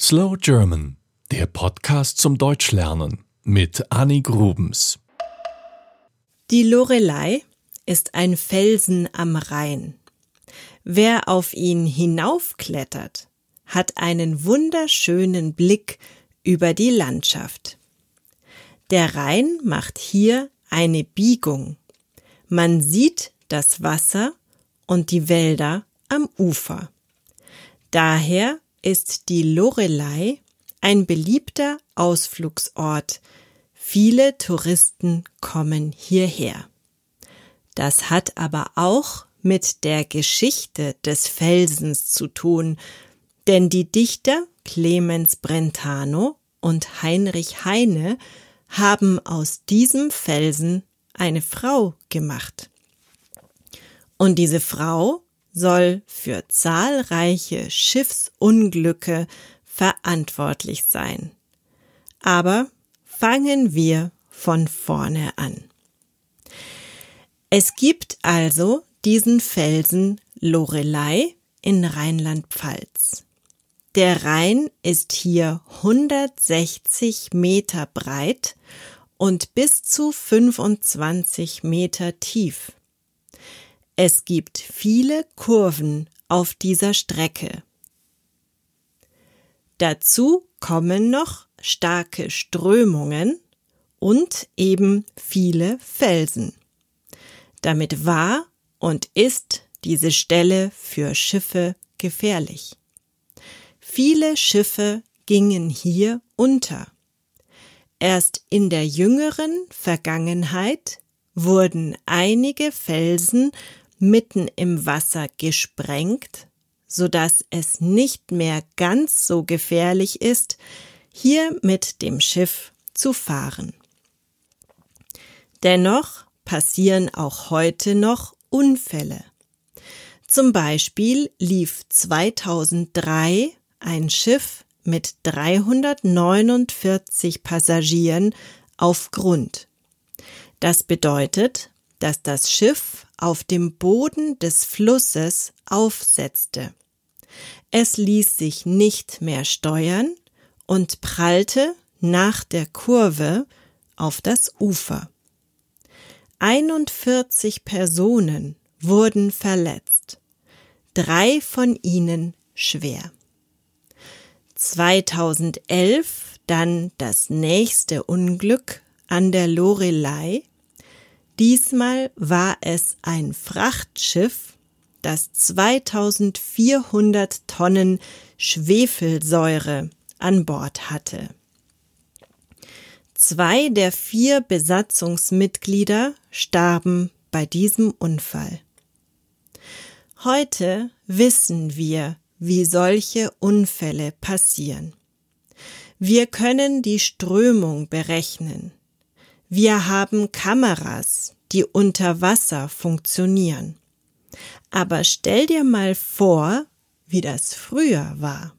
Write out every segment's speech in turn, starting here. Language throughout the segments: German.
Slow German, der Podcast zum Deutschlernen mit Annie Grubens. Die Lorelei ist ein Felsen am Rhein. Wer auf ihn hinaufklettert, hat einen wunderschönen Blick über die Landschaft. Der Rhein macht hier eine Biegung. Man sieht das Wasser und die Wälder am Ufer. Daher ist die Lorelei ein beliebter Ausflugsort. Viele Touristen kommen hierher. Das hat aber auch mit der Geschichte des Felsens zu tun, denn die Dichter Clemens Brentano und Heinrich Heine haben aus diesem Felsen eine Frau gemacht. Und diese Frau soll für zahlreiche Schiffsunglücke verantwortlich sein. Aber fangen wir von vorne an. Es gibt also diesen Felsen Lorelei in Rheinland-Pfalz. Der Rhein ist hier 160 Meter breit und bis zu 25 Meter tief. Es gibt viele Kurven auf dieser Strecke. Dazu kommen noch starke Strömungen und eben viele Felsen. Damit war und ist diese Stelle für Schiffe gefährlich. Viele Schiffe gingen hier unter. Erst in der jüngeren Vergangenheit wurden einige Felsen mitten im Wasser gesprengt, so dass es nicht mehr ganz so gefährlich ist, hier mit dem Schiff zu fahren. Dennoch passieren auch heute noch Unfälle. Zum Beispiel lief 2003 ein Schiff mit 349 Passagieren auf Grund. Das bedeutet, dass das Schiff auf dem Boden des Flusses aufsetzte. Es ließ sich nicht mehr steuern und prallte nach der Kurve auf das Ufer. 41 Personen wurden verletzt, drei von ihnen schwer. 2011 dann das nächste Unglück an der Lorelei. Diesmal war es ein Frachtschiff, das 2400 Tonnen Schwefelsäure an Bord hatte. Zwei der vier Besatzungsmitglieder starben bei diesem Unfall. Heute wissen wir, wie solche Unfälle passieren. Wir können die Strömung berechnen. Wir haben Kameras, die unter Wasser funktionieren. Aber stell dir mal vor, wie das früher war.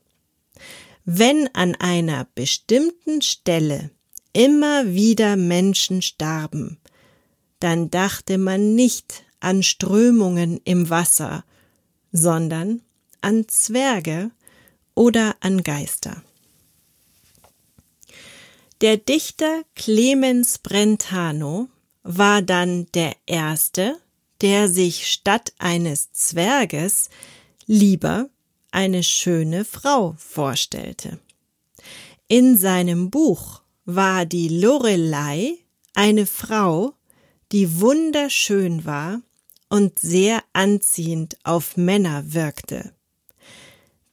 Wenn an einer bestimmten Stelle immer wieder Menschen starben, dann dachte man nicht an Strömungen im Wasser, sondern an Zwerge oder an Geister. Der Dichter Clemens Brentano war dann der Erste, der sich statt eines Zwerges lieber eine schöne Frau vorstellte. In seinem Buch war die Lorelei eine Frau, die wunderschön war und sehr anziehend auf Männer wirkte.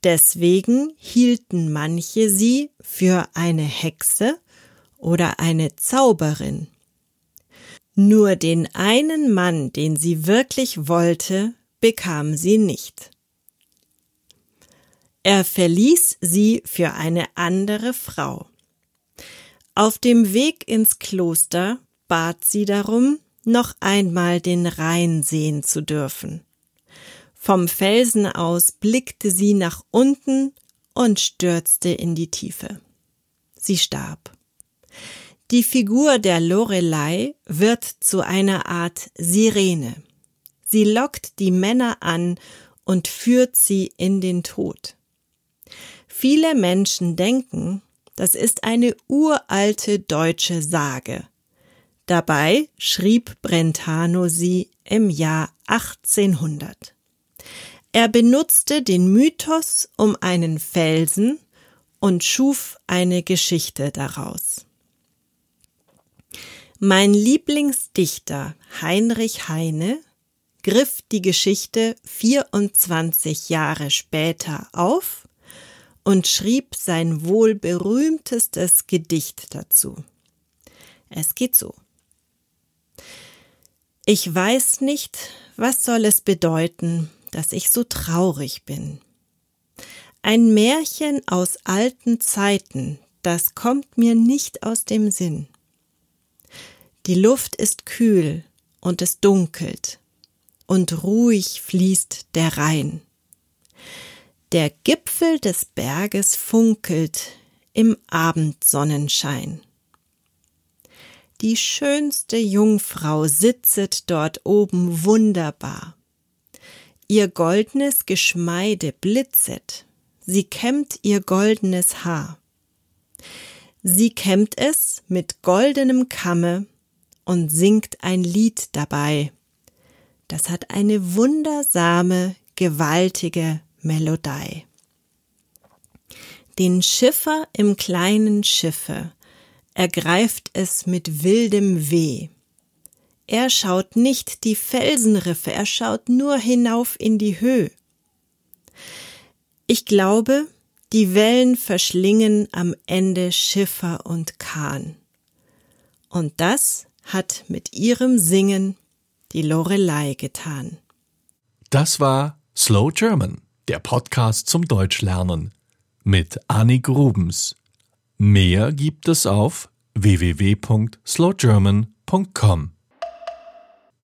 Deswegen hielten manche sie für eine Hexe oder eine Zauberin. Nur den einen Mann, den sie wirklich wollte, bekam sie nicht. Er verließ sie für eine andere Frau. Auf dem Weg ins Kloster bat sie darum, noch einmal den Rhein sehen zu dürfen. Vom Felsen aus blickte sie nach unten und stürzte in die Tiefe. Sie starb. Die Figur der Lorelei wird zu einer Art Sirene. Sie lockt die Männer an und führt sie in den Tod. Viele Menschen denken, das ist eine uralte deutsche Sage. Dabei schrieb Brentano sie im Jahr 1800. Er benutzte den Mythos um einen Felsen und schuf eine Geschichte daraus. Mein Lieblingsdichter Heinrich Heine griff die Geschichte 24 Jahre später auf und schrieb sein wohl berühmtestes Gedicht dazu. Es geht so. Ich weiß nicht, was soll es bedeuten, dass ich so traurig bin. Ein Märchen aus alten Zeiten, das kommt mir nicht aus dem Sinn. Die Luft ist kühl und es dunkelt, und ruhig fließt der Rhein. Der Gipfel des Berges funkelt im Abendsonnenschein. Die schönste Jungfrau sitzet dort oben wunderbar. Ihr goldnes Geschmeide blitzet, sie kämmt ihr goldenes Haar. Sie kämmt es mit goldenem Kamme und singt ein Lied dabei. Das hat eine wundersame, gewaltige Melodei. Den Schiffer im kleinen Schiffe ergreift es mit wildem Weh. Er schaut nicht die Felsenriffe, er schaut nur hinauf in die Höhe. Ich glaube, die Wellen verschlingen am Ende Schiffer und Kahn. Und das hat mit ihrem Singen die Lorelei getan. Das war Slow German der Podcast zum Deutschlernen mit Annie Grubens. Mehr gibt es auf www.slowgerman.com.